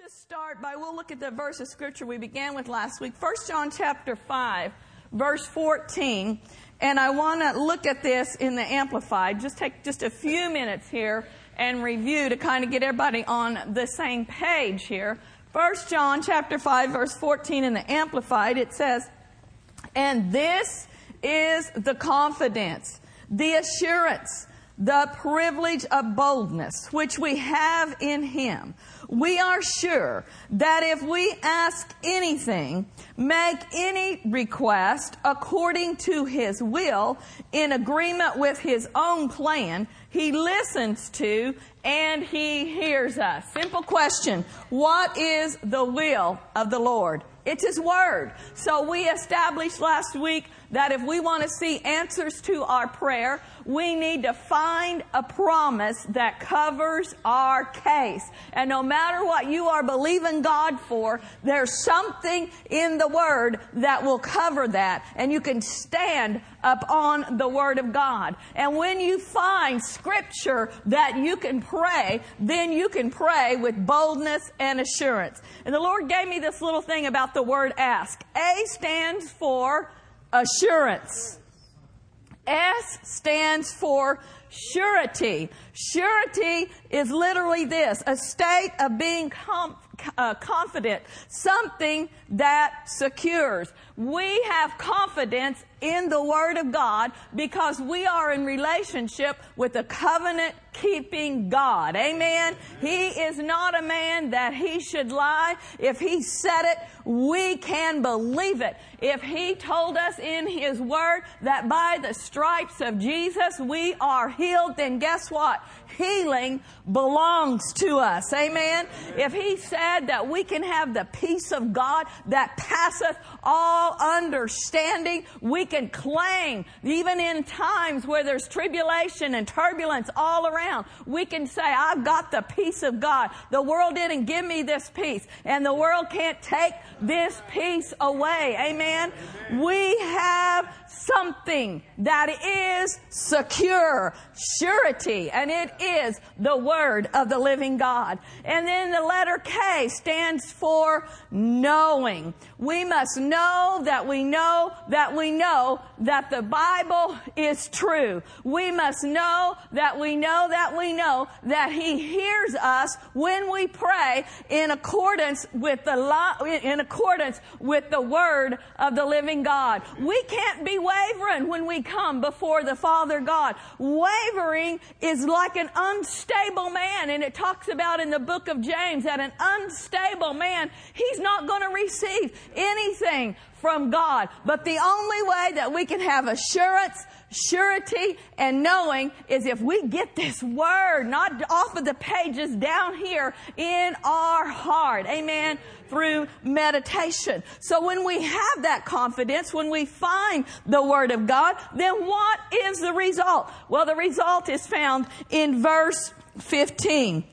just start by, we'll look at the verse of scripture we began with last week. 1 John chapter 5, verse 14. And I want to look at this in the Amplified. Just take just a few minutes here and review to kind of get everybody on the same page here. 1 John chapter 5, verse 14 in the Amplified, it says, And this is the confidence, the assurance, the privilege of boldness which we have in Him we are sure that if we ask anything, make any request according to His will, in agreement with His own plan, He listens to and He hears us. Simple question. What is the will of the Lord? It's His Word. So we established last week that if we want to see answers to our prayer, we need to find a promise that covers our case. And no matter what you are believing God for, there's something in the Word that will cover that. And you can stand upon the Word of God. And when you find Scripture that you can pray, then you can pray with boldness and assurance. And the Lord gave me this little thing about the word ask. A stands for assurance. S stands for surety. Surety is literally this, a state of being com- uh, confident, something that secures. We have confidence in the Word of God because we are in relationship with a covenant keeping God. Amen. He is not a man that he should lie. If he said it, we can believe it. If he told us in his word that by the stripes of Jesus we are healed, then guess what? Healing belongs to us. Amen. If he said that we can have the peace of God that passeth all understanding, we can claim even in times where there's tribulation and turbulence all around. We can say, I've got the peace of God. The world didn't give me this peace, and the world can't take this peace away. Amen. Amen. We have something that is secure, surety, and it is the Word of the living God. And then the letter K stands for knowing. We must know that we know that we know that the Bible is true. We must know that we know that we know that He hears us when we pray in accordance with the in accordance with the Word of the living God. We can't be wavering when we come before the Father God. Wavering is like an unstable man, and it talks about in the book of James that an unstable man, he's not going to receive anything from God. But the only way that we can have assurance, surety, and knowing is if we get this word, not off of the pages down here in our heart. Amen. Through meditation. So when we have that confidence, when we find the word of God, then what is the result? Well, the result is found in verse 15.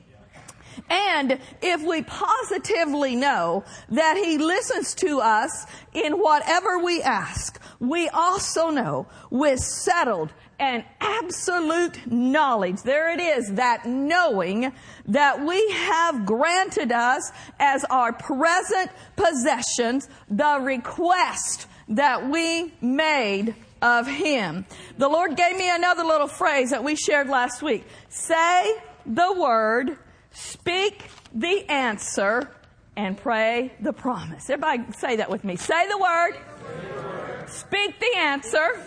And if we positively know that He listens to us in whatever we ask, we also know with settled and absolute knowledge, there it is, that knowing that we have granted us as our present possessions the request that we made of Him. The Lord gave me another little phrase that we shared last week. Say the word Speak the answer and pray the promise. Everybody say that with me. Say the word, speak the answer,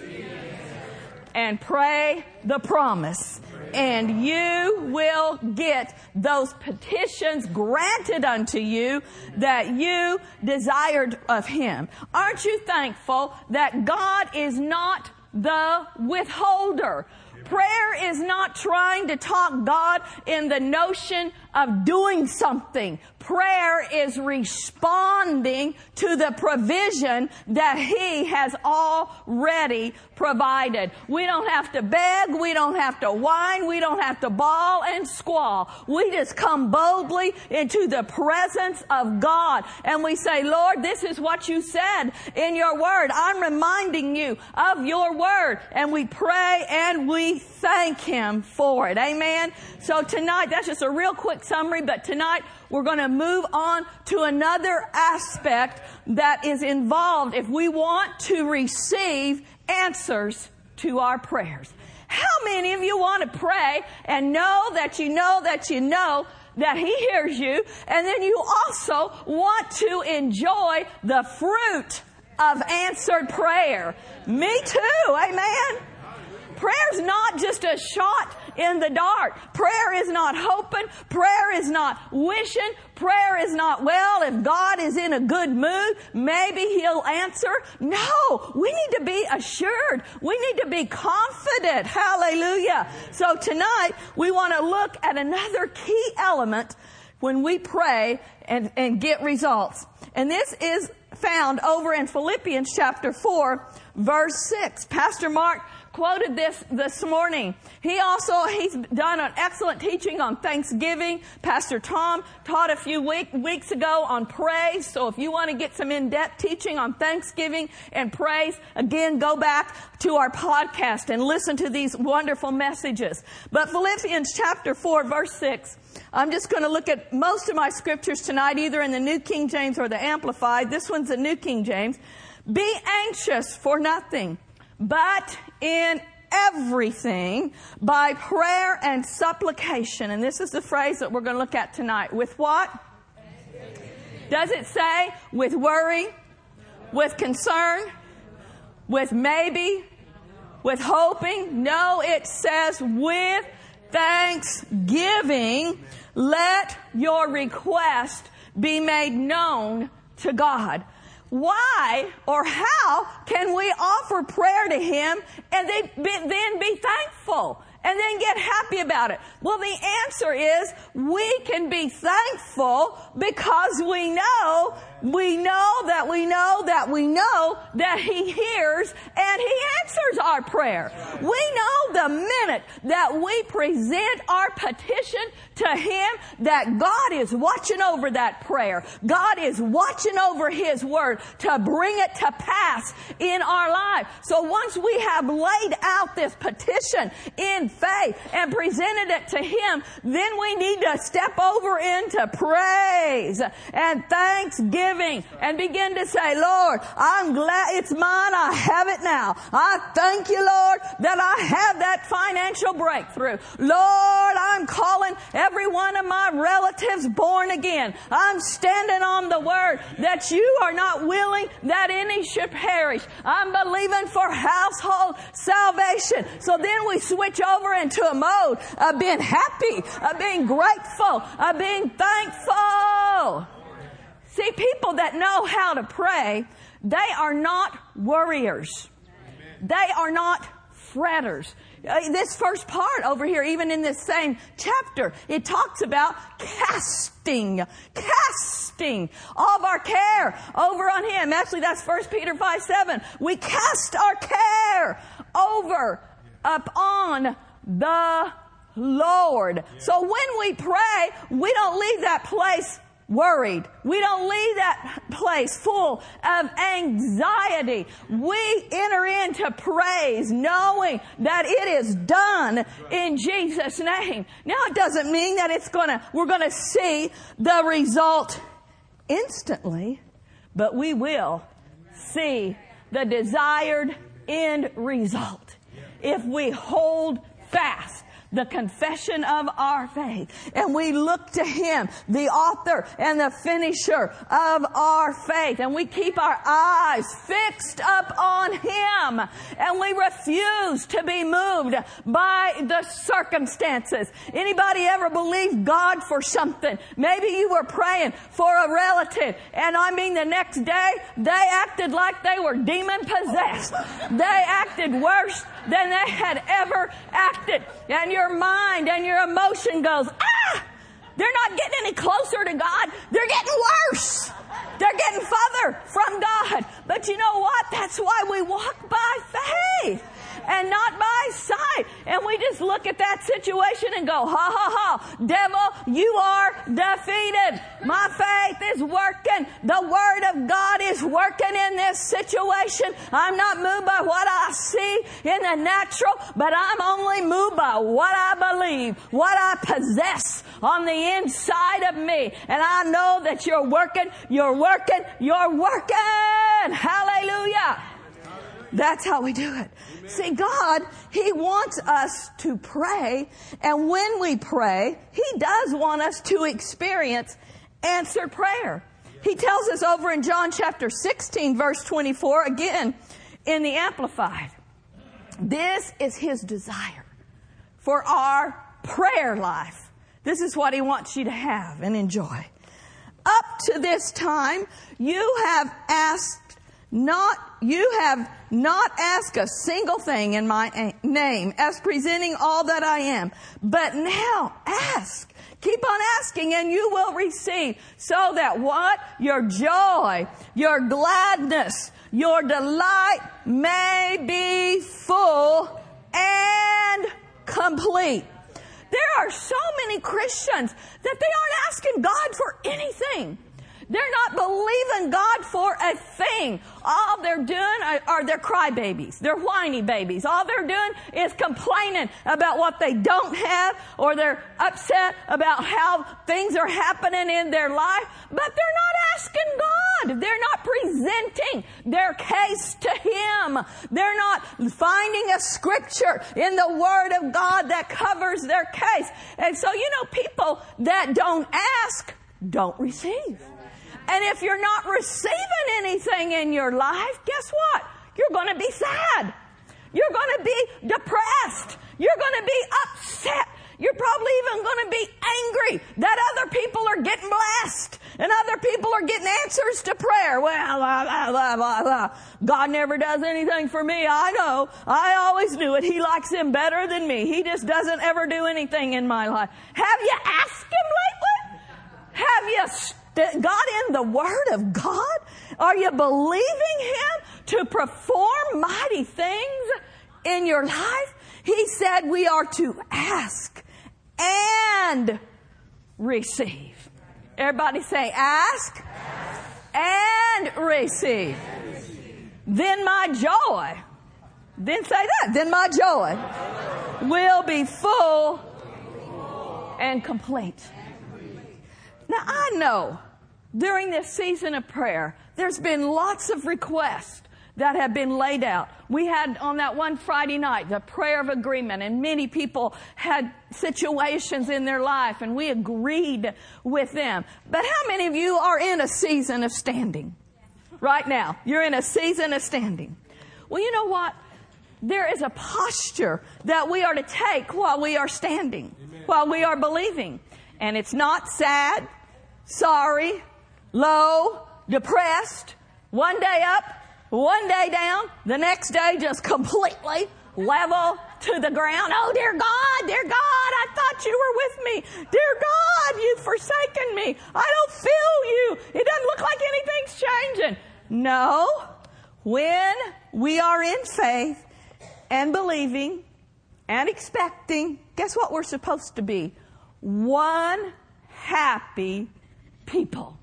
and pray the promise. And you will get those petitions granted unto you that you desired of Him. Aren't you thankful that God is not the withholder? Prayer is not trying to talk God in the notion of doing something. Prayer is responding to the provision that He has already provided. We don't have to beg. We don't have to whine. We don't have to bawl and squall. We just come boldly into the presence of God and we say, Lord, this is what you said in your word. I'm reminding you of your word. And we pray and we thank Him for it. Amen. So tonight, that's just a real quick quick summary, but tonight we're going to move on to another aspect that is involved if we want to receive answers to our prayers. How many of you want to pray and know that you know that you know that He hears you, and then you also want to enjoy the fruit of answered prayer? Me too, amen? Prayer's not just a shot in the dark. Prayer is not hoping. Prayer is not wishing. Prayer is not, well, if God is in a good mood, maybe He'll answer. No, we need to be assured. We need to be confident. Hallelujah. So tonight, we want to look at another key element when we pray and, and get results. And this is found over in Philippians chapter 4, verse 6. Pastor Mark quoted this this morning. He also, he's done an excellent teaching on Thanksgiving. Pastor Tom taught a few week, weeks ago on praise. So if you want to get some in-depth teaching on Thanksgiving and praise, again, go back to our podcast and listen to these wonderful messages. But Philippians chapter 4 verse 6, I'm just going to look at most of my scriptures tonight, either in the New King James or the Amplified. This one's the New King James. Be anxious for nothing but in everything by prayer and supplication. And this is the phrase that we're going to look at tonight. With what? Does it say with worry, with concern, with maybe, with hoping? No, it says with thanksgiving, let your request be made known to God why or how can we offer prayer to Him and then be thankful? and then get happy about it? Well, the answer is we can be thankful because we know, we know that we know that we know that He hears and He answers our prayer. We know the minute that we present our petition to Him that God is watching over that prayer. God is watching over His Word to bring it to pass in our life. So once we have laid out this petition in faith and presented it to Him, then we need to step over into praise and thanksgiving and begin to say, Lord, I'm glad it's mine. I have it now. I thank you, Lord, that I have that financial breakthrough. Lord, I'm calling every one of my relatives born again. I'm standing on the word that you are not willing that any should perish. I'm believing for household salvation. So then we switch over into a mode of being happy, of being grateful, of being thankful. See, people that know how to pray, they are not worriers. They are not fretters. Uh, this first part over here, even in this same chapter, it talks about casting, casting all of our care over on Him. Actually, that's 1 Peter 5 7. We cast our care over upon the Lord. So when we pray, we don't leave that place worried. We don't leave that place full of anxiety. We enter into praise knowing that it is done in Jesus name. Now it doesn't mean that it's gonna, we're gonna see the result instantly, but we will see the desired end result if we hold fast the confession of our faith. And we look to Him, the author and the finisher of our faith. And we keep our eyes fixed up on Him. And we refuse to be moved by the circumstances. Anybody ever believe God for something? Maybe you were praying for a relative and I mean the next day they acted like they were demon possessed. They acted worse than they had ever acted. And your mind and your emotion goes, ah! They're not getting any closer to God. They're getting worse. They're getting further from God. But you know what? That's why we walk by faith and not by sight. And we just look at that situation and go, ha ha ha, devil, you are defeated. My faith is working. The word of God is working in this situation. I'm not moved by what I see in the natural, but I'm only moved by what I believe, what I possess, on the inside of me. And I know that you're working, you're working, you're working. Hallelujah. That's how we do it. See, God, He wants us to pray, and when we pray, He does want us to experience answered prayer. He tells us over in John chapter 16, verse 24, again in the Amplified. This is His desire for our prayer life. This is what He wants you to have and enjoy. Up to this time, you have asked not, you have not asked a single thing in my name as presenting all that I am. But now ask. Keep on asking and you will receive so that what? Your joy, your gladness, your delight may be full and complete. There are so many Christians that they aren't asking God for anything. They're not believing God for a thing. All they're doing are, they're crybabies. They're whiny babies. All they're doing is complaining about what they don't have or they're upset about how things are happening in their life. But they're not asking God. They're not presenting their case to Him. They're not finding a scripture in the Word of God that covers their case. And so, you know, people that don't ask don't receive. And if you're not receiving anything in your life, guess what? You're going to be sad. You're going to be depressed. You're going to be upset. You're probably even going to be angry that other people are getting blessed and other people are getting answers to prayer. Well, blah, blah, blah, God never does anything for me. I know. I always knew it. He likes him better than me. He just doesn't ever do anything in my life. Have you asked him lately? Have you God in the Word of God? Are you believing Him to perform mighty things in your life? He said we are to ask and receive. Everybody say ask, and receive. Then my joy, then say that, then my joy will be full and complete. Now I know during this season of prayer, there's been lots of requests that have been laid out. We had on that one Friday night the prayer of agreement, and many people had situations in their life, and we agreed with them. But how many of you are in a season of standing? Right now, you're in a season of standing. Well, you know what? There is a posture that we are to take while we are standing, Amen. while we are believing. And it's not sad, sorry, low, depressed, one day up, one day down, the next day just completely level to the ground. Oh, dear God, dear God, I thought you were with me. Dear God, you've forsaken me. I don't feel you. It doesn't look like anything's changing. No. When we are in faith and believing and expecting, guess what we're supposed to be? One happy people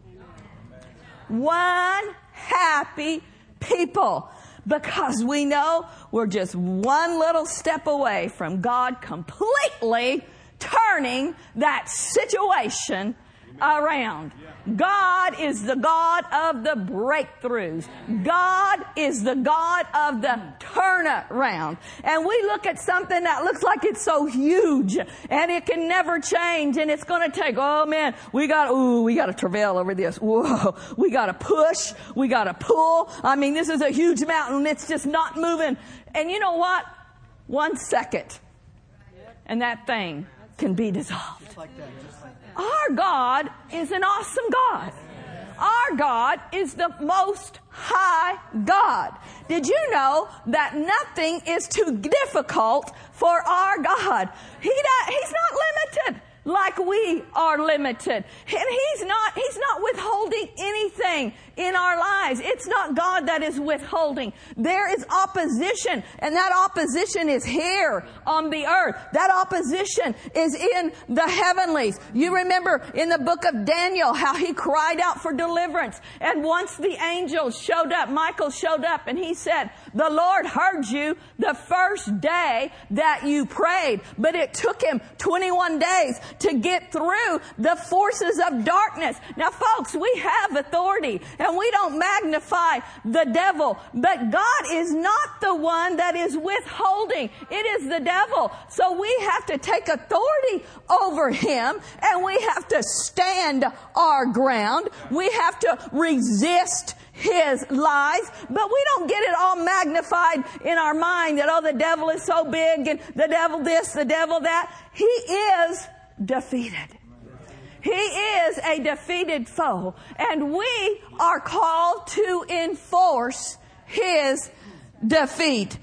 one happy people because we know we're just one little step away from God completely turning that situation around. God is the God of the breakthroughs. God is the God of the turnaround. And we look at something that looks like it's so huge and it can never change and it's going to take, oh man, we got, ooh, we got to travail over this. Whoa, we got to push. We got to pull. I mean, this is a huge mountain. It's just not moving. And you know what? One second and that thing can be dissolved. Our God is an awesome God. Our God is the most high God. Did you know that nothing is too difficult for our God? He, he's not limited like we are limited. And he's not, he's not withholding anything in our lives. It's not God that is withholding. There is opposition, and that opposition is here on the earth. That opposition is in the heavenlies. You remember in the book of Daniel how he cried out for deliverance. And once the angels showed up, Michael showed up and he said, the Lord heard you the first day that you prayed, but it took him 21 days to get through the forces of darkness. Now folks, we have authority and we don't magnify the devil, but God is not the one that is withholding. It is the devil. So we have to take authority over him and we have to stand our ground. We have to resist his lies, but we don't get it all magnified in our mind that, oh, the devil is so big and the devil this, the devil that. He is defeated. He is a defeated foe, and we are called to enforce his defeat.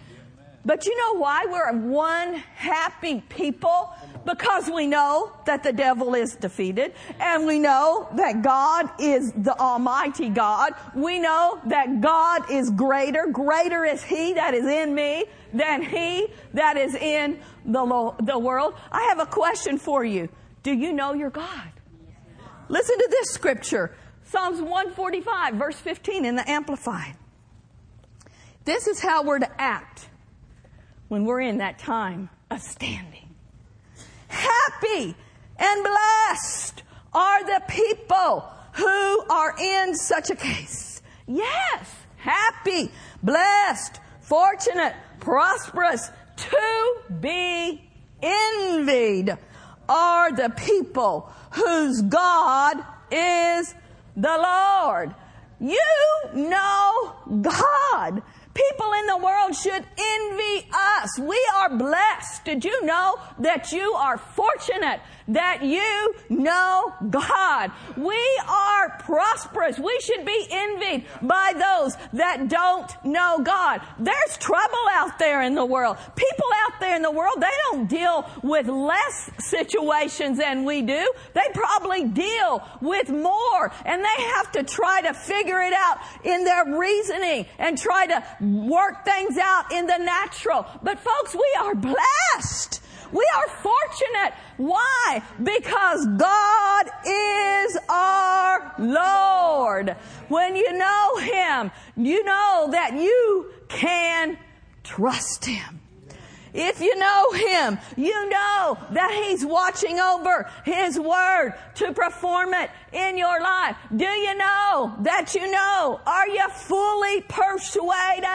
But you know why we're one happy people? Because we know that the devil is defeated and we know that God is the Almighty God. We know that God is greater. Greater is He that is in me than He that is in the, lo- the world. I have a question for you. Do you know your God? Listen to this scripture. Psalms 145 verse 15 in the Amplified. This is how we're to act when we're in that time of standing. Happy and blessed are the people who are in such a case. Yes, happy, blessed, fortunate, prosperous, to be envied are the people whose God is the Lord. You know God. People in the world should envy us. We are blessed. Did you know that you are fortunate that you know God? We are prosperous. We should be envied by those that don't know God. There's trouble out there in the world. People out there in the world, they don't deal with less situations than we do. They probably deal with more and they have to try to figure it out in their reasoning and try to work things out in the natural. But folks, we are blessed. We are fortunate. Why? Because God is our Lord. When you know Him, you know that you can trust Him. If you know Him, you know that He's watching over His Word to perform it in your life. Do you know that you know? Are you fully persuaded?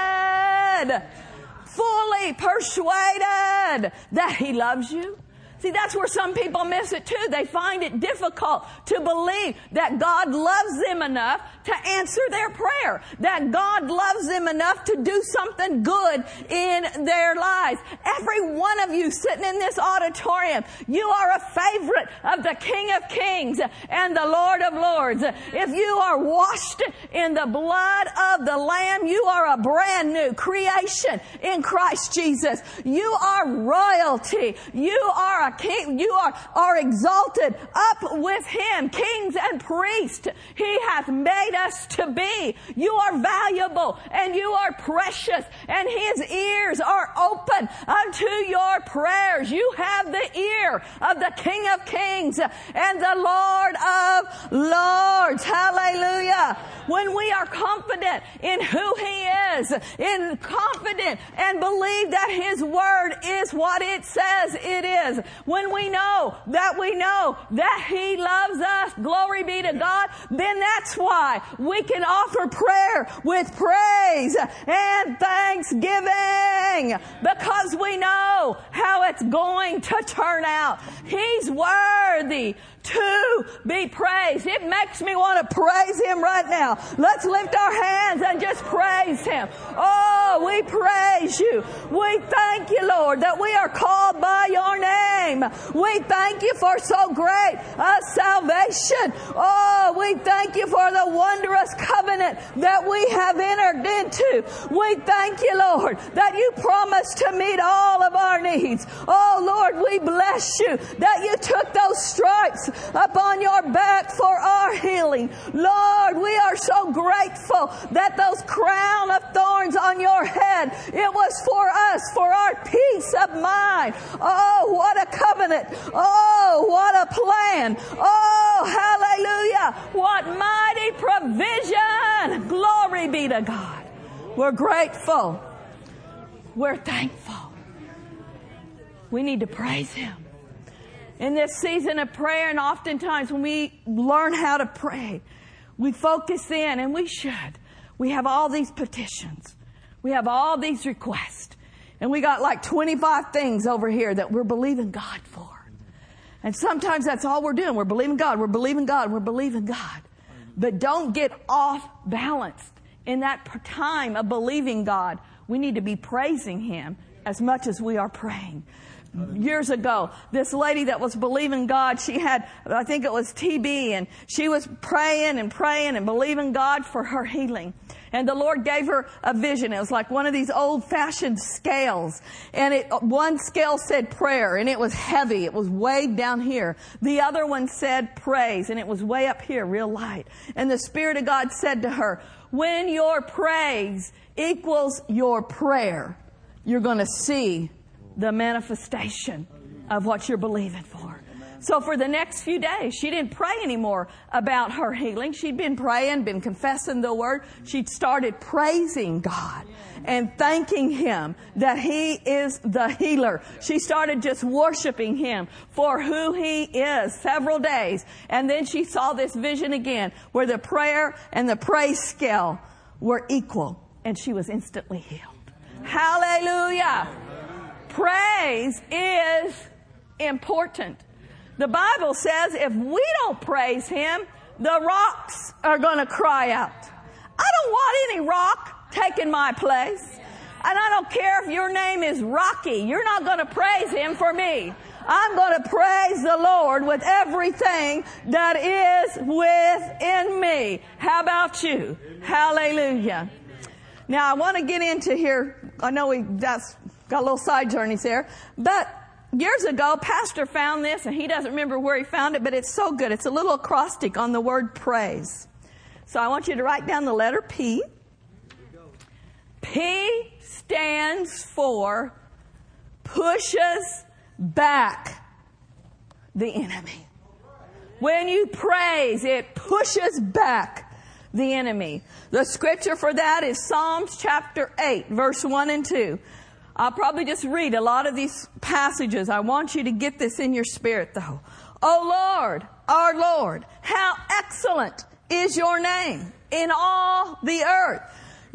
Fully persuaded that He loves you? See, that's where some people miss it too. They find it difficult to believe that God loves them enough to answer their prayer, that God loves them enough to do something good in their lives. Every one of you sitting in this auditorium, you are a favorite of the King of Kings and the Lord of Lords. If you are washed in the blood of the Lamb, you are a brand new creation in Christ Jesus. You are royalty. You are a king. You are, are exalted up with him, kings and priests. He hath made us to be. You are valuable and you are precious and his ears are open unto your prayers. You have the ear of the King of Kings and the Lord of Lords. Hallelujah. When we are confident in who he is, in confident and believe that his word is what it says it is, when we know that we know that He loves us, glory be to God, then that's why we can offer prayer with praise and thanksgiving because we know how it's going to turn out. He's worthy to be praised. It makes me want to praise Him right now. Let's lift our hands and just praise Him. Oh, we praise you. We thank you, Lord, that we are called by your name. We thank you for so great a salvation. Oh, we thank you for the wondrous covenant that we have entered into. We thank you, Lord, that you promised to meet all of our needs. Oh Lord, we bless you that you took those stripes upon your back for our healing. Lord, we are so grateful that those crown of thorns on your head, it was for us, for our peace of mind. Oh, what a covenant. Oh, what a plan. Oh, hallelujah. What mighty provision. Glory be to God. We're grateful. We're thankful. We need to praise Him. In this season of prayer, and oftentimes when we learn how to pray, we focus in, and we should. We have all these petitions. We have all these requests. And we got like 25 things over here that we're believing God for. And sometimes that's all we're doing. We're believing God, we're believing God, we're believing God. But don't get off balanced in that time of believing God. We need to be praising Him as much as we are praying years ago. This lady that was believing God, she had, I think it was TB, and she was praying and praying and believing God for her healing. And the Lord gave her a vision. It was like one of these old fashioned scales. And it, one scale said prayer and it was heavy. It was way down here. The other one said praise and it was way up here, real light. And the Spirit of God said to her, when your praise equals your prayer, you're going to see the manifestation of what you're believing for. So for the next few days, she didn't pray anymore about her healing. She'd been praying, been confessing the word. She'd started praising God and thanking Him that He is the healer. She started just worshiping Him for who He is several days. And then she saw this vision again where the prayer and the praise scale were equal and she was instantly healed. Hallelujah. Praise is important. The Bible says if we don't praise Him, the rocks are going to cry out. I don't want any rock taking my place. And I don't care if your name is Rocky. You're not going to praise Him for me. I'm going to praise the Lord with everything that is within me. How about you? Hallelujah. Now I want to get into here. I know we that's got a little side journeys there, but years ago, Pastor found this, and he doesn't remember where he found it, but it's so good. It's a little acrostic on the word praise. So I want you to write down the letter P. P stands for pushes back the enemy. When you praise, it pushes back the enemy. The scripture for that is Psalms chapter 8, verse 1 and 2. I'll probably just read a lot of these passages. I want you to get this in your spirit though. Oh Lord, our Lord, how excellent is your name in all the earth,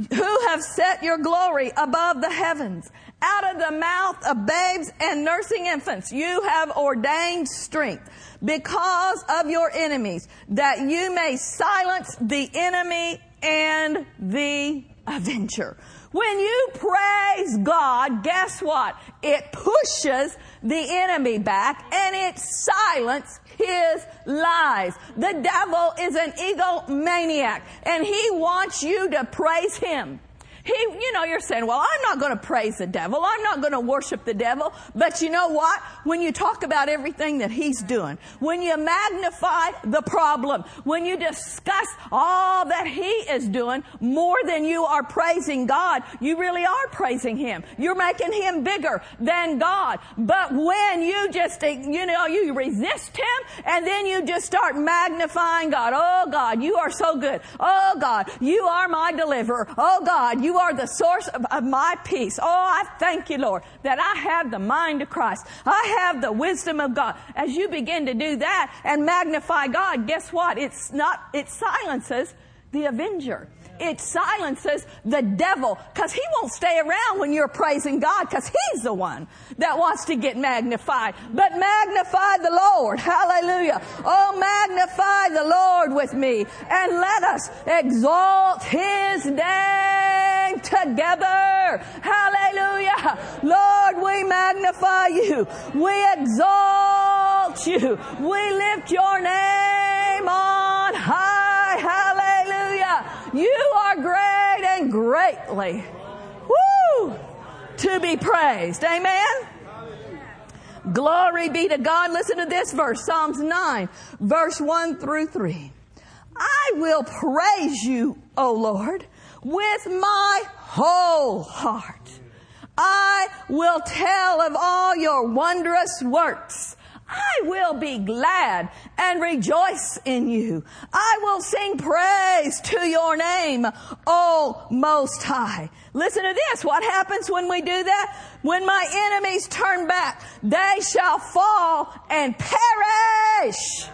who have set your glory above the heavens. Out of the mouth of babes and nursing infants, you have ordained strength because of your enemies, that you may silence the enemy and the avenger. When you praise God, guess what? It pushes the enemy back and it silences his lies. The devil is an egomaniac and he wants you to praise him. He, you know, you're saying, well, I'm not going to praise the devil. I'm not going to worship the devil. But you know what? When you talk about everything that he's doing, when you magnify the problem, when you discuss all that he is doing more than you are praising God, you really are praising him. You're making him bigger than God. But when you just, you know, you resist him and then you just start magnifying God. Oh God, you are so good. Oh God, you are my deliverer. Oh God, you you are the source of, of, my peace. Oh, I thank you, Lord, that I have the mind of Christ. I have the wisdom of God. As you begin to do that and magnify God, guess what? It's not, it silences the avenger. It silences the devil because he won't stay around when you're praising God because he's the one that wants to get magnified. But magnify the Lord. Hallelujah. Oh, magnify the Lord with me and let us exalt his name together. Hallelujah. Lord, we magnify you. We exalt you. We lift your name on. You are great and greatly, woo, to be praised. Amen. Glory be to God. Listen to this verse, Psalms 9, verse 1 through 3. I will praise you, O Lord, with my whole heart. I will tell of all your wondrous works. I will be glad and rejoice in you. I will sing praise to your name, O Most High. Listen to this. What happens when we do that? When my enemies turn back, they shall fall and perish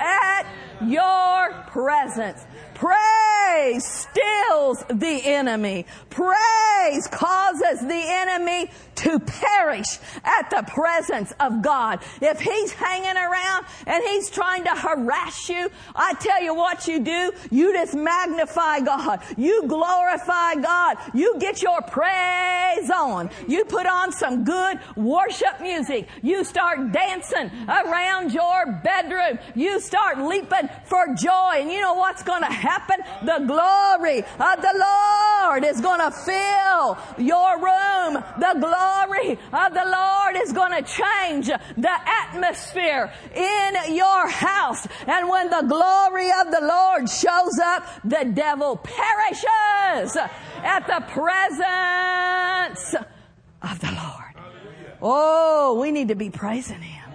at your presence. Praise stills the enemy. Praise causes the enemy to perish at the presence of God. If he's hanging around and he's trying to harass you, I tell you what you do. You just magnify God. You glorify God. You get your praise on. You put on some good worship music. You start dancing around your bedroom. You start leaping for joy. And you know what's going to happen? The glory of the Lord is going to fill your room. The glory of the Lord is going to change the atmosphere in your house. And when the glory of the Lord shows up, the devil perishes at the presence of the Lord. Oh, we need to be praising Him.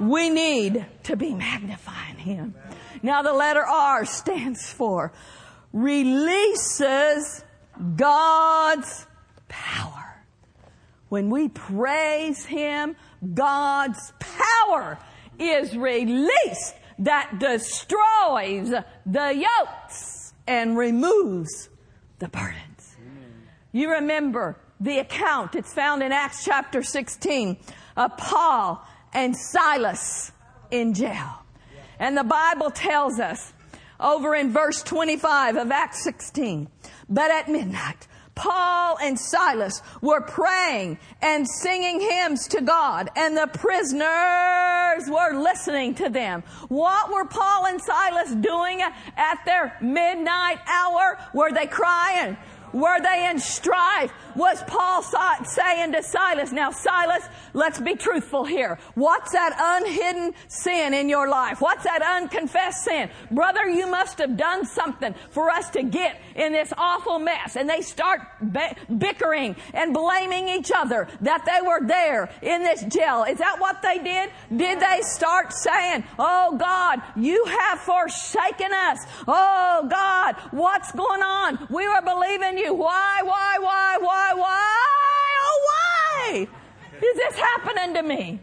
We need to be magnifying Him. Now the letter R stands for releases God's power. When we praise Him, God's power is released that destroys the yokes and removes the burdens. You remember the account, it's found in Acts chapter 16 of Paul and Silas in jail. And the Bible tells us over in verse 25 of Acts 16, but at midnight, Paul and Silas were praying and singing hymns to God, and the prisoners were listening to them. What were Paul and Silas doing at their midnight hour? Were they crying? Were they in strife? Was Paul saying to Silas, now Silas, let's be truthful here. What's that unhidden sin in your life? What's that unconfessed sin? Brother, you must have done something for us to get in this awful mess. And they start bickering and blaming each other that they were there in this jail. Is that what they did? Did they start saying, Oh God, you have forsaken us. Oh God, what's going on? We were believing you. Why, why, why, why, why? Oh, why is this happening to me?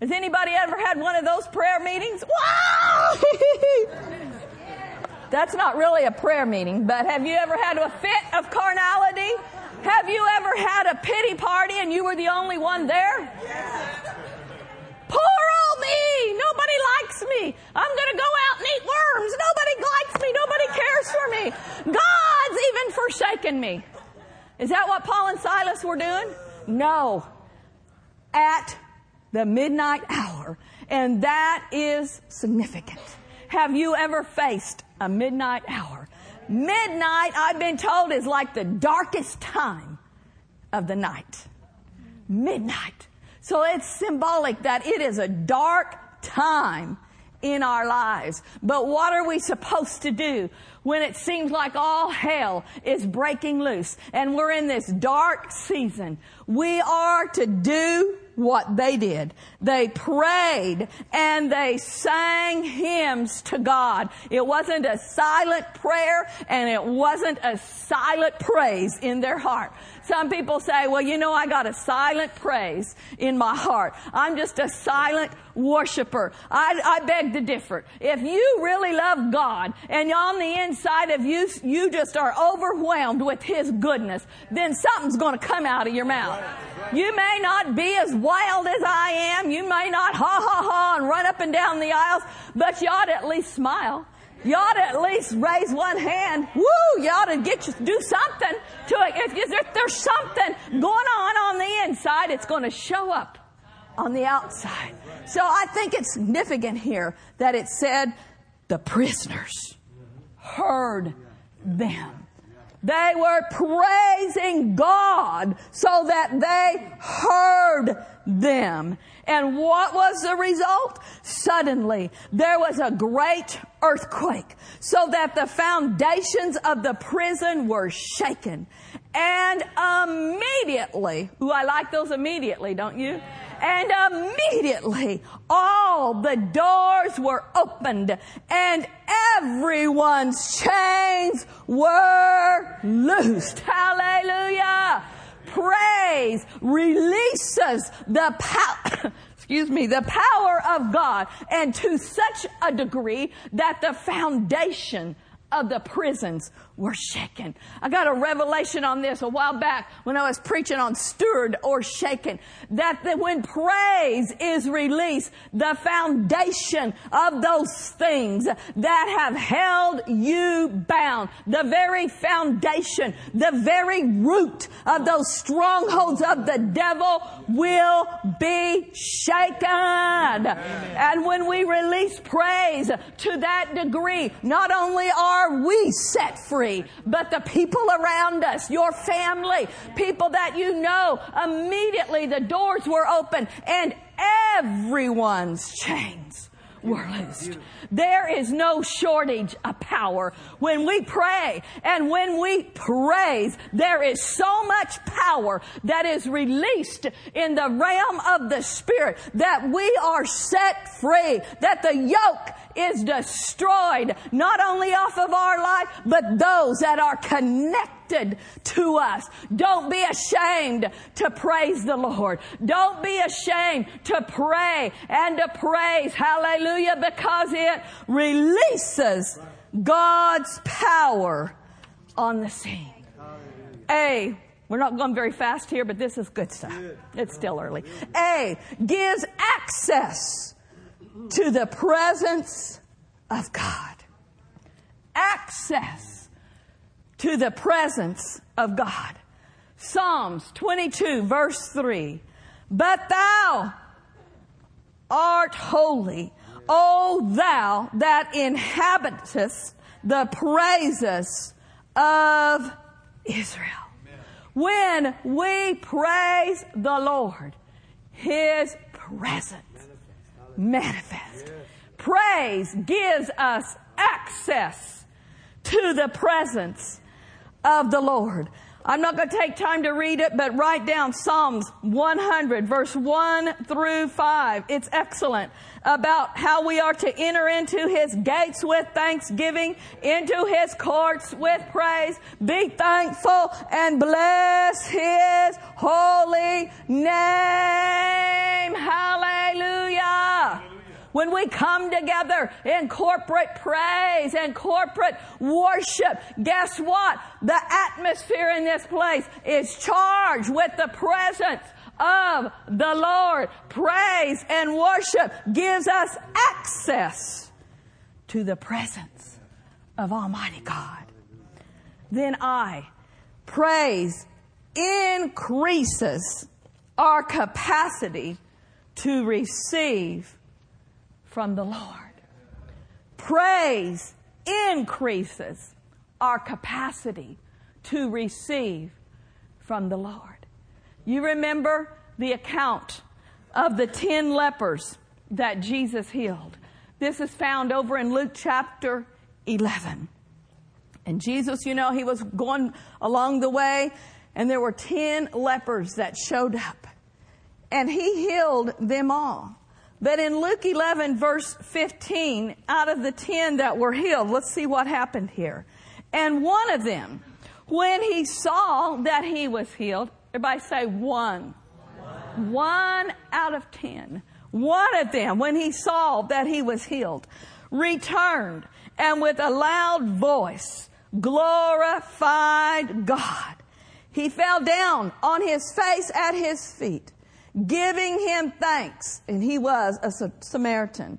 Has anybody ever had one of those prayer meetings? Why? That's not really a prayer meeting, but have you ever had a fit of carnality? Have you ever had a pity party and you were the only one there? Poor old me! Nobody likes me. I'm gonna go out and eat worms. Nobody likes me. Nobody cares for me. God's even forsaken me. Is that what Paul and Silas were doing? No. At the midnight hour. And that is significant. Have you ever faced a midnight hour? Midnight, I've been told, is like the darkest time of the night. Midnight. So it's symbolic that it is a dark time in our lives. But what are we supposed to do when it seems like all hell is breaking loose and we're in this dark season? We are to do what they did. They prayed and they sang hymns to God. It wasn't a silent prayer and it wasn't a silent praise in their heart. Some people say, well, you know, I got a silent praise in my heart. I'm just a silent worshiper. I, I beg to differ. If you really love God and on the inside of you, you just are overwhelmed with His goodness, then something's going to come out of your mouth. You may not be as wild as I am. You may not ha ha ha and run up and down the aisles, but you ought to at least smile. You ought to at least raise one hand. Woo! You ought to get you, do something to it. If, if there's something going on on the inside, it's going to show up on the outside. So I think it's significant here that it said the prisoners heard them. They were praising God so that they heard them. And what was the result? Suddenly, there was a great earthquake so that the foundations of the prison were shaken. And immediately, ooh, I like those immediately, don't you? And immediately all the doors were opened and everyone's chains were loosed. Hallelujah. Praise releases the power, excuse me, the power of God and to such a degree that the foundation of the prisons were shaken. I got a revelation on this a while back when I was preaching on stirred or shaken. That, that when praise is released, the foundation of those things that have held you bound, the very foundation, the very root of those strongholds of the devil will be shaken. Amen. And when we release praise to that degree, not only are we set free, free, but the people around us, your family, people that you know, immediately the doors were open and everyone's chains were loosed. There is no shortage of power. When we pray and when we praise, there is so much power that is released in the realm of the Spirit that we are set free, that the yoke is destroyed, not only off of our life, but those that are connected to us. Don't be ashamed to praise the Lord. Don't be ashamed to pray and to praise. Hallelujah, because it releases God's power on the scene. A, we're not going very fast here, but this is good stuff. It's still early. A gives access to the presence of God. Access to the presence of God. Psalms 22 verse 3. But thou art holy, O thou that inhabitest the praises of Israel. When we praise the Lord, His presence manifest. Praise gives us access to the presence of the Lord. I'm not going to take time to read it, but write down Psalms 100 verse 1 through 5. It's excellent about how we are to enter into His gates with thanksgiving, into His courts with praise. Be thankful and bless His holy name. Hallelujah. When we come together in corporate praise and corporate worship, guess what? The atmosphere in this place is charged with the presence of the Lord. Praise and worship gives us access to the presence of Almighty God. Then I, praise increases our capacity to receive from the Lord. Praise increases our capacity to receive from the Lord. You remember the account of the ten lepers that Jesus healed. This is found over in Luke chapter 11. And Jesus, you know, he was going along the way and there were 10 lepers that showed up and he healed them all. But in Luke 11 verse 15, out of the 10 that were healed, let's see what happened here. And one of them, when he saw that he was healed, everybody say one. One, one out of 10. One of them, when he saw that he was healed, returned and with a loud voice glorified God. He fell down on his face at his feet giving him thanks. And he was a Samaritan.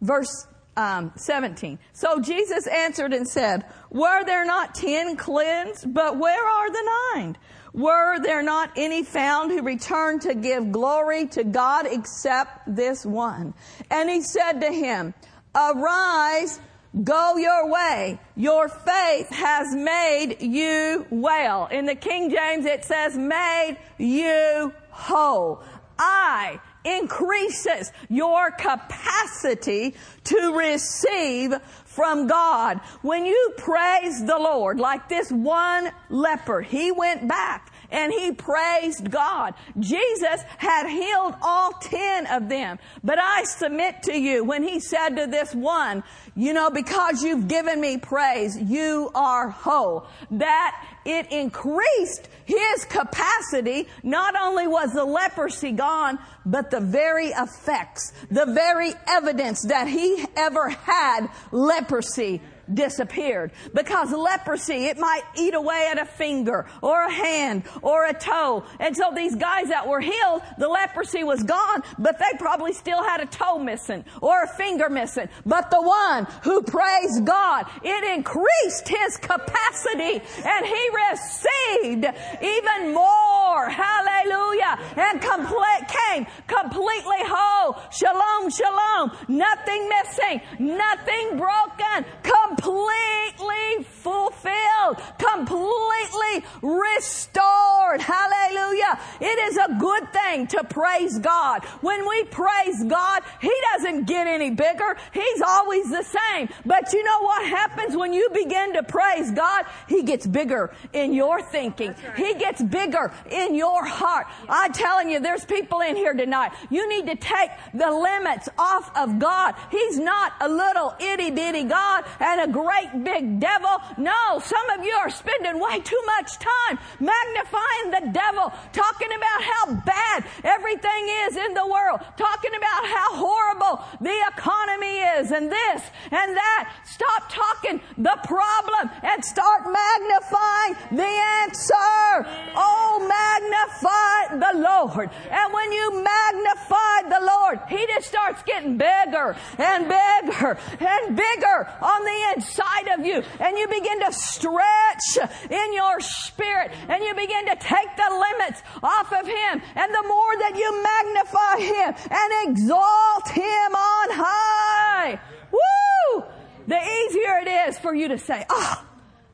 Verse um, 17. So Jesus answered and said, Were there not ten cleansed? But where are the nine? Were there not any found who returned to give glory to God except this one? And he said to him, Arise, go your way. Your faith has made you well. In the King James, it says made you whole. I increases your capacity to receive from God. When you praise the Lord, like this one leper, he went back and he praised God. Jesus had healed all ten of them. But I submit to you when he said to this one, you know, because you've given me praise, you are whole. That it increased his capacity. Not only was the leprosy gone, but the very effects, the very evidence that he ever had leprosy disappeared. Because leprosy, it might eat away at a finger or a hand or a toe. And so these guys that were healed, the leprosy was gone, but they probably still had a toe missing or a finger missing. But the one who praised God, it increased his capacity and he received even more. Hallelujah. And complete, came completely whole. Shalom, shalom. Nothing missing. Nothing broken. Completely completely fulfilled, completely restored. Hallelujah. It is a good thing to praise God. When we praise God, He doesn't get any bigger. He's always the same. But you know what happens when you begin to praise God? He gets bigger in your thinking. He gets bigger in your heart. I'm telling you, there's people in here tonight. You need to take the limits off of God. He's not a little itty bitty God and a great big devil. No, some of you are spending way too much time magnifying the devil, talking about how bad everything is in the world, talking about how horrible the economy is and this and that. Stop talking the problem and start magnifying the answer. Oh, magnify the Lord. And when you magnify the Lord, He just starts getting bigger and bigger and bigger on the inside of you. And you begin to stretch in your spirit and you begin to take the limits off of Him. And the more that you magnify Him and exalt Him on high, woo, the easier it is for you to say, oh,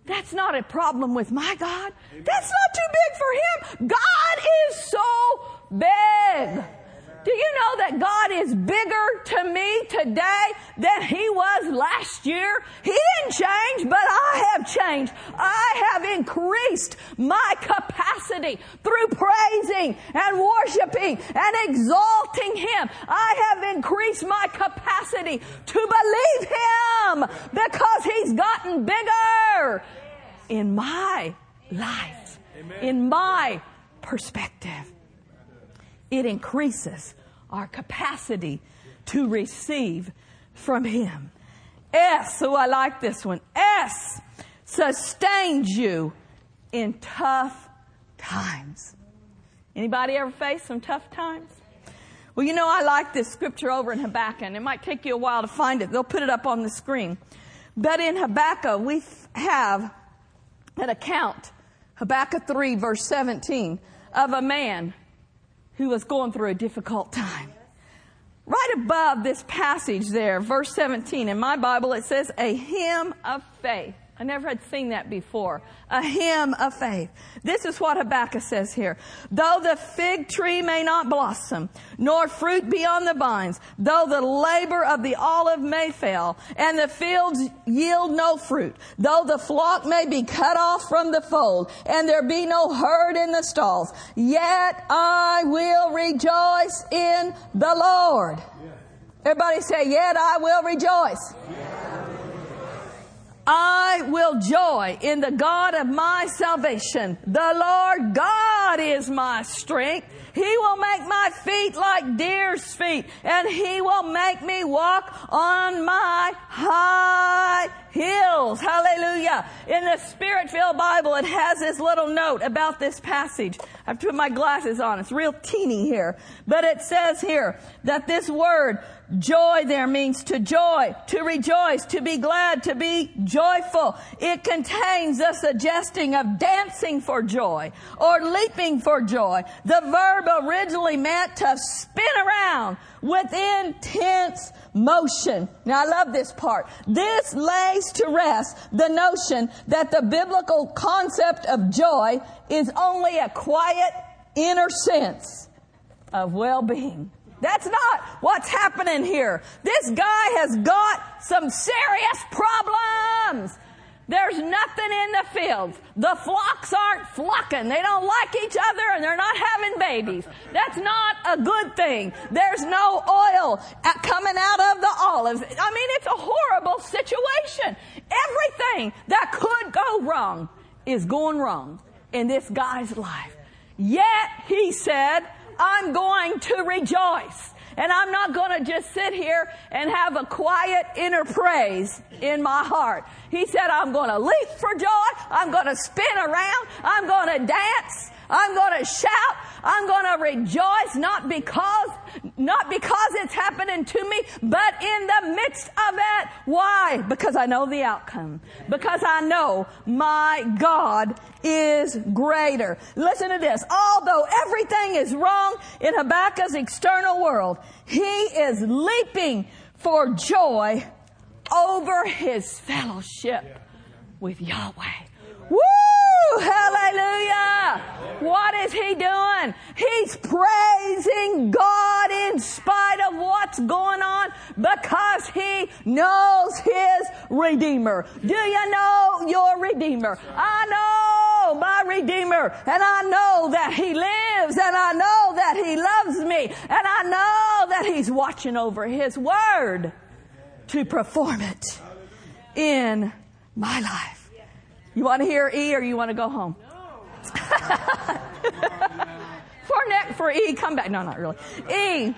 that's not a problem with my God. That's not too big for Him. God is so big. Do you know that God is bigger to me today than He was last year? He didn't change, but I have changed. I have increased my capacity through praising and worshiping and exalting Him. I have increased my capacity to believe Him because He's gotten bigger in my life, in my perspective. It increases our capacity to receive from Him. S, oh, I like this one. S sustains you in tough times. Anybody ever face some tough times? Well, you know, I like this scripture over in Habakkuk, and it might take you a while to find it. They'll put it up on the screen. But in Habakkuk, we have an account, Habakkuk 3, verse 17, of a man who was going through a difficult time. Right above this passage there, verse 17, in my Bible it says, a hymn of faith. I never had seen that before. A hymn of faith. This is what Habakkuk says here. Though the fig tree may not blossom, nor fruit be on the vines, though the labor of the olive may fail, and the fields yield no fruit, though the flock may be cut off from the fold, and there be no herd in the stalls, yet I will rejoice in the Lord. Everybody say, yet I will rejoice. I will joy in the God of my salvation. The Lord God is my strength. He will make my feet like deer's feet, and He will make me walk on my high hills. Hallelujah. In the Spirit filled Bible, it has this little note about this passage. I've put my glasses on. It's real teeny here. But it says here that this word, Joy there means to joy, to rejoice, to be glad, to be joyful. It contains a suggesting of dancing for joy or leaping for joy. The verb originally meant to spin around with intense motion. Now I love this part. This lays to rest the notion that the biblical concept of joy is only a quiet inner sense of well-being. That's not what's happening here. This guy has got some serious problems. There's nothing in the fields. The flocks aren't flocking. They don't like each other and they're not having babies. That's not a good thing. There's no oil coming out of the olives. I mean, it's a horrible situation. Everything that could go wrong is going wrong in this guy's life. Yet, he said, I'm going to rejoice. And I'm not going to just sit here and have a quiet inner praise in my heart. He said, I'm going to leap for joy. I'm going to spin around. I'm going to dance. I'm going to shout. I'm going to rejoice not because, not because it's happening to me, but in the midst of it. Why? Because I know the outcome. Because I know my God is greater. Listen to this. Although everything is wrong in Habakkuk's external world, he is leaping for joy over his fellowship with Yahweh. Woo! Hallelujah! What is he doing? He's praising God in spite of what's going on because he knows his Redeemer. Do you know your Redeemer? I know my Redeemer and I know that he lives and I know that he loves me and I know that he's watching over his word to perform it in my life. You want to hear E or you want to go home? No. for next, for E, come back. No, not really. E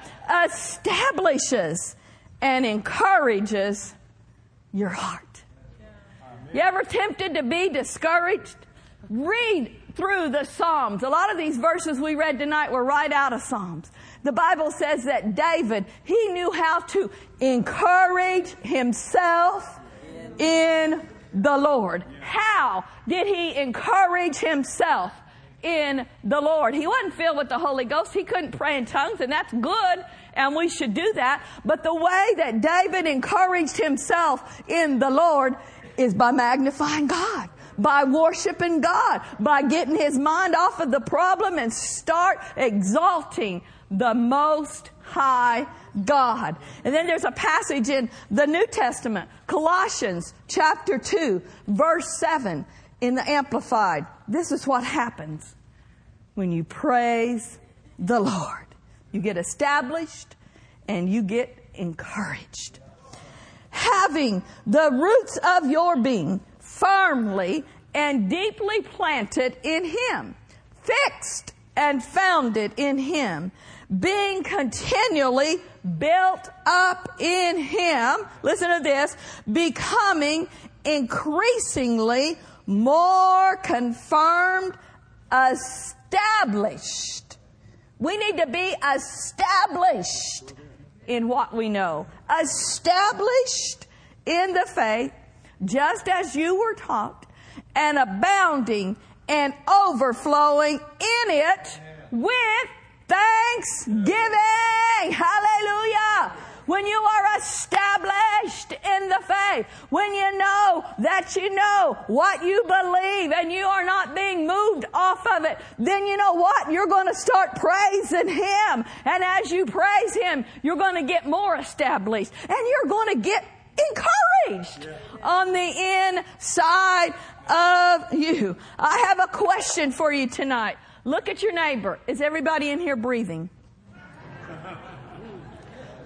establishes and encourages your heart. You ever tempted to be discouraged? Read through the Psalms. A lot of these verses we read tonight were right out of Psalms. The Bible says that David, he knew how to encourage himself in the Lord. How did he encourage himself in the Lord? He wasn't filled with the Holy Ghost. He couldn't pray in tongues, and that's good, and we should do that. But the way that David encouraged himself in the Lord is by magnifying God by worshiping God, by getting his mind off of the problem and start exalting the most high God. And then there's a passage in the New Testament, Colossians chapter 2, verse 7 in the Amplified. This is what happens when you praise the Lord. You get established and you get encouraged. Having the roots of your being firmly and deeply planted in Him, fixed and founded in Him, being continually built up in Him, listen to this, becoming increasingly more confirmed, established. We need to be established in what we know. Established in the faith, just as you were taught, and abounding and overflowing in it with thanksgiving. Hallelujah. When you are established in the faith, when you know that you know what you believe and you are not being moved off of it, then you know what? You're going to start praising Him. And as you praise Him, you're going to get more established and you're going to get encouraged on the inside of you. I have a question for you tonight. Look at your neighbor. Is everybody in here breathing?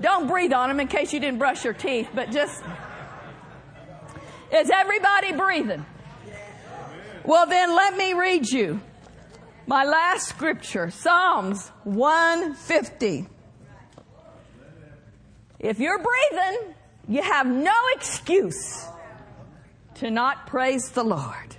Don't breathe on them in case you didn't brush your teeth, but just. Is everybody breathing? Well, then let me read you my last scripture Psalms 150. If you're breathing, you have no excuse to not praise the Lord.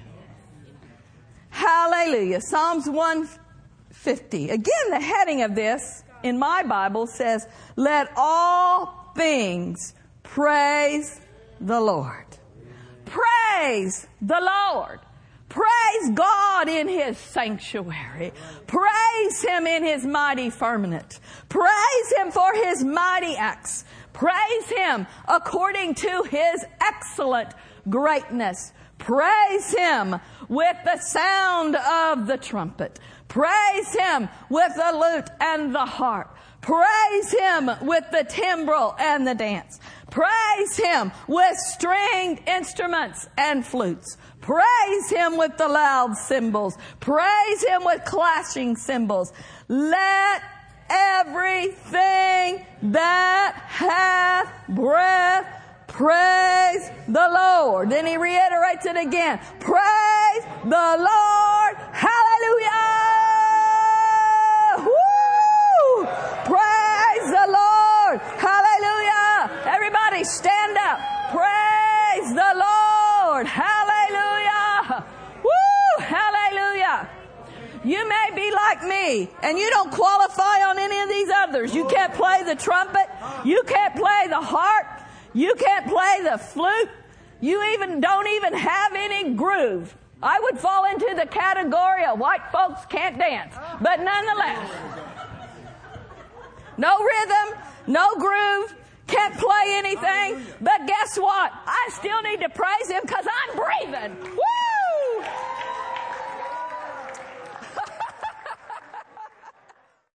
Hallelujah. Psalms 150. Again, the heading of this in my Bible says, Let all things praise the Lord. Praise the Lord. Praise God in His sanctuary. Praise Him in His mighty firmament. Praise Him for His mighty acts. Praise Him according to His excellent greatness. Praise Him with the sound of the trumpet. Praise Him with the lute and the harp. Praise Him with the timbrel and the dance. Praise Him with stringed instruments and flutes. Praise Him with the loud cymbals. Praise Him with clashing cymbals. Let everything that hath breath praise the Lord. Then he reiterates it again. Praise the Lord. Hallelujah. Woo! Praise the Lord. Hallelujah. Everybody stand up. Praise the Lord. Hallelujah. Woo! Hallelujah. You may be like me and you don't qualify on any of these others. You can't play the trumpet. You can't play the harp. You can't play the flute. You even don't even have any groove. I would fall into the category of white folks can't dance. But nonetheless, no rhythm, no groove, can't play anything. But guess what? I still need to praise him because I'm breathing. Woo!